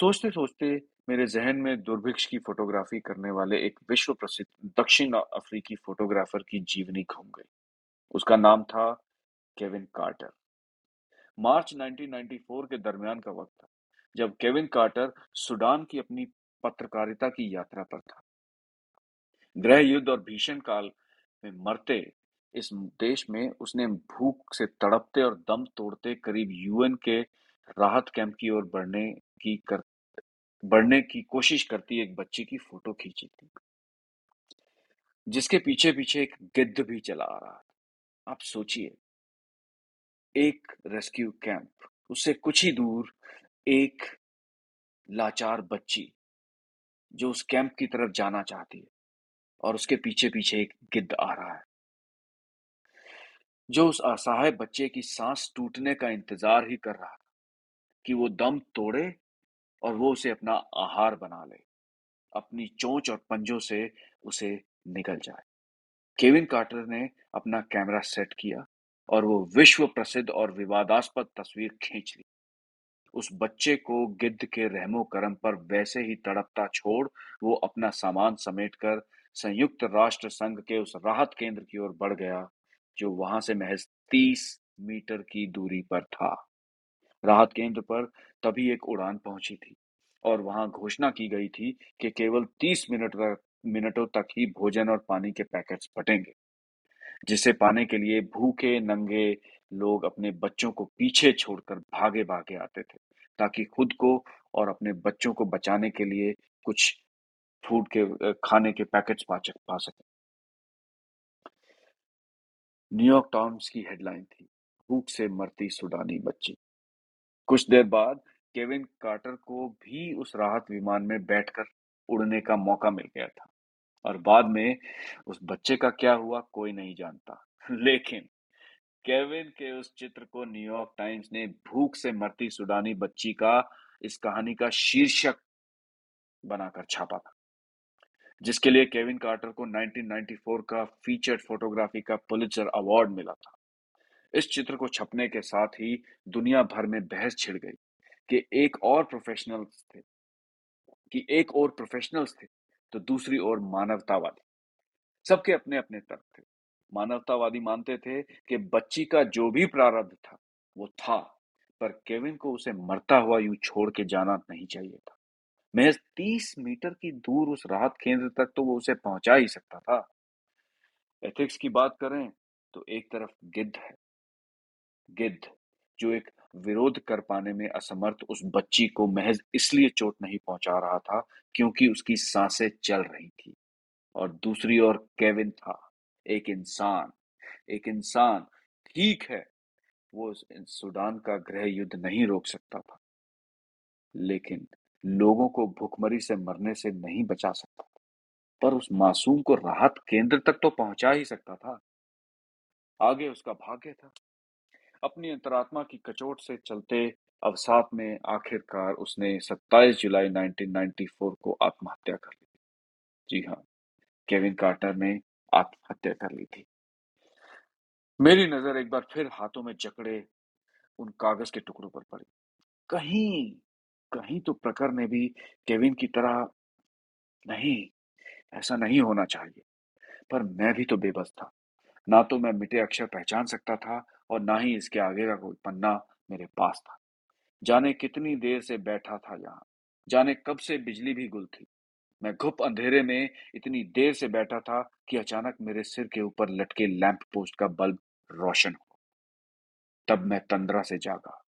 सोचते सोचते मेरे जहन में दुर्भिक्ष की फोटोग्राफी करने वाले एक विश्व प्रसिद्ध दक्षिण अफ्रीकी फोटोग्राफर की जीवनी घूम गई। उसका नाम था केविन कार्टर मार्च 1994 के दरमियान का वक्त था, जब केविन कार्टर सुडान की अपनी पत्रकारिता की यात्रा पर था। गृह युद्ध और भीषण काल में मरते इस देश में उसने भूख से तड़पते और दम तोड़ते करीब यूएन के राहत कैंप की ओर बढ़ने की कर, बढ़ने की कोशिश करती एक बच्ची की फ़ोटो खींची थी, जिसके पीछे पीछे एक गिद्ध भी चला आ रहा था। आप सोचिए एक रेस्क्यू कैंप, उससे कुछ ही दूर एक लाचार बच्ची, जो उस कैंप की तरफ़ जाना चाहती है और उसके पीछे पीछे एक गिद्ध आ रहा है। जो उस असहाय बच्चे की सांस टूटने का इंतज़ार ही कर रहा था कि वो दम तोड़े और वो उसे अपना आहार बना ले, अपनी चोंच और पंजों से उसे निकल जाए। केविन कार्टर ने अपना कैमरा सेट किया और वो विश्व प्रसिद्ध और विवादास्पद तस्वीर खींच ली। उस बच्चे को गिद्ध के रहमो करम पर वैसे ही तड़पता छोड़ वो अपना सामान समेटकर संयुक्त राष्ट्र संघ के उस राहत केंद्र की ओर बढ़ गया, जो वहाँ से महज तीस मीटर की दूरी पर था। राहत केंद्र पर तभी एक उड़ान पहुँची थी और वहाँ घोषणा की गई थी कि केवल तीस मिनट मिनटों तक ही भोजन और पानी के पैकेट्स बटेंगे। जिसे पाने के लिए भूखे, नंगे लोग अपने बच्चों को पीछे छोड़कर भागे भागे आते थे, ताकि खुद को और अपने बच्चों को बचाने के लिए कुछ फ़ूड के खाने के पैकेट्स पा पा सके। न्यूयॉर्क टाइम्स की हेडलाइन थी, भूख से मरती सुडानी बच्ची। कुछ देर बाद केविन कार्टर को भी उस राहत विमान में बैठकर उड़ने का मौका मिल गया था। और बाद में उस बच्चे का क्या हुआ, कोई नहीं जानता। (laughs) लेकिन केविन के उस चित्र को न्यूयॉर्क टाइम्स ने भूख से मरती सुडानी बच्ची का इस कहानी का शीर्षक बनाकर छापा था। जिसके लिए केविन कार्टर को 1994 का फीचर्ड फोटोग्राफी का पुलित्जर अवार्ड मिला था। इस चित्र को छपने के साथ ही दुनिया भर में बहस छिड़ गई कि एक और प्रोफेशनल्स थे, कि एक और प्रोफेशनल्स थे। तो दूसरी ओर मानवतावादी। सबके अपने अपने तर्क थे। मानवतावादी मानते थे कि बच्ची का जो भी प्रारब्ध था, वो था, पर केविन को उसे मरता हुआ यूँ छोड़ के जाना नहीं चाहिए था। महज तीस मीटर की दूर उस राहत केंद्र तक तो वो उसे पहुँचा ही सकता था। एथिक्स की बात करें तो एक तरफ़ गिद्ध है। गिद्ध। जो एक विरोध कर पाने में असमर्थ उस बच्ची को महज इसलिए चोट नहीं पहुँचा रहा था क्योंकि उसकी साँसें चल रही थी। और दूसरी ओर केविन था। एक इंसान एक इंसान ठीक है, वो सूडान का गृह युद्ध नहीं रोक सकता था। लेकिन लोगों को भूखमरी से मरने से नहीं बचा सकता पर उस मासूम को राहत केंद्र तक तो पहुँचा ही सकता था। आगे उसका भाग्य था। अपनी अंतरात्मा की कचोट से चलते अवसाद में आखिरकार उसने 27 जुलाई 1994 को आत्महत्या कर ली। जी हाँ केविन कार्टर ने आत्महत्या कर ली थी। मेरी नज़र एक बार फिर हाथों में जकड़े उन कागज़ के टुकड़ों पर पड़ी। कहीं कहीं तो प्रकर ने भी केविन की तरह नहीं, ऐसा नहीं होना चाहिए। पर मैं भी तो बेबस था। ना तो मैं मिटे अक्षर पहचान सकता था और ना ही इसके आगे का कोई पन्ना मेरे पास था। जाने कितनी देर से बैठा था यहाँ, जाने कब से बिजली भी गुल थी। मैं घुप अंधेरे में इतनी देर से बैठा था कि अचानक मेरे सिर के ऊपर लटके लैंप पोस्ट का बल्ब रोशन हो। तब मैं तंद्रा से जागा।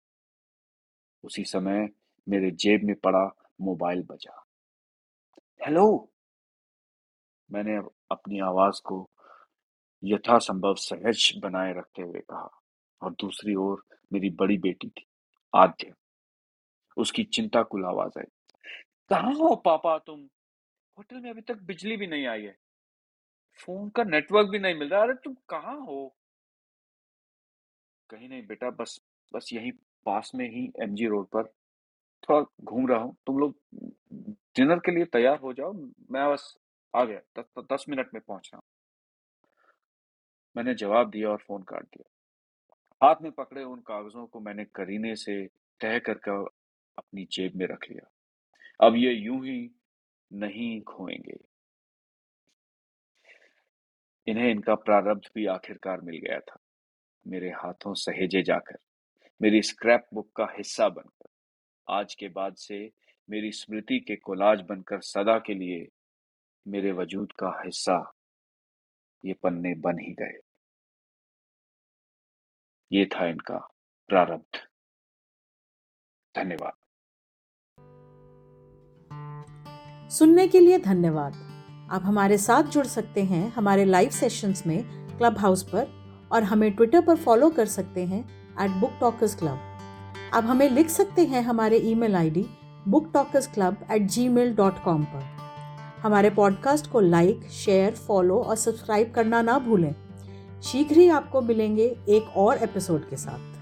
उसी समय मेरे जेब में पड़ा मोबाइल बजा। हेलो! मैंने अपनी आवाज़ को यथासंभव सहज बनाए रखते हुए कहा। और दूसरी ओर मेरी बड़ी बेटी थी आद्य। उसकी चिंता कुल आवाज़ आई। कहाँ हो पापा तुम? होटल में अभी तक बिजली भी नहीं आई है। फ़ोन का नेटवर्क भी नहीं मिल रहा। अरे तुम कहाँ हो? कहीं नहीं बेटा बस बस यहीं पास में ही एमजी रोड पर थोड़ा घूम रहा हूँ। तुम लोग डिनर के लिए तैयार हो जाओ। मैं बस आ गया। दस, दस मिनट में पहुँच रहा हूँ। मैंने जवाब दिया और फ़ोन काट दिया। हाथ में पकड़े उन कागजों को मैंने करीने से तह करके अपनी जेब में रख लिया। अब ये यूँ ही नहीं खोएँगे। इन्हें इनका प्रारब्ध भी आखिरकार मिल गया था। मेरे हाथों सहेजे जाकर, मेरी स्क्रैप बुक का हिस्सा बनकर, आज के बाद से मेरी स्मृति के कोलाज बनकर सदा के लिए मेरे वजूद का हिस्सा ये पन्ने बन ही गए। ये था इनका प्रारब्ध। धन्यवाद। सुनने के लिए धन्यवाद। आप हमारे साथ जुड़ सकते हैं हमारे लाइव सेशंस में क्लब हाउस पर और हमें ट्विटर पर फॉलो कर सकते हैं एट बुक टॉकर्स क्लब आप हमें लिख सकते हैं हमारे email ID book talkers club at Gmail dot com पर। हमारे पॉडकास्ट को लाइक शेयर फॉलो और सब्सक्राइब करना ना भूलें। शीघ्र ही आपको मिलेंगे एक और एपिसोड के साथ।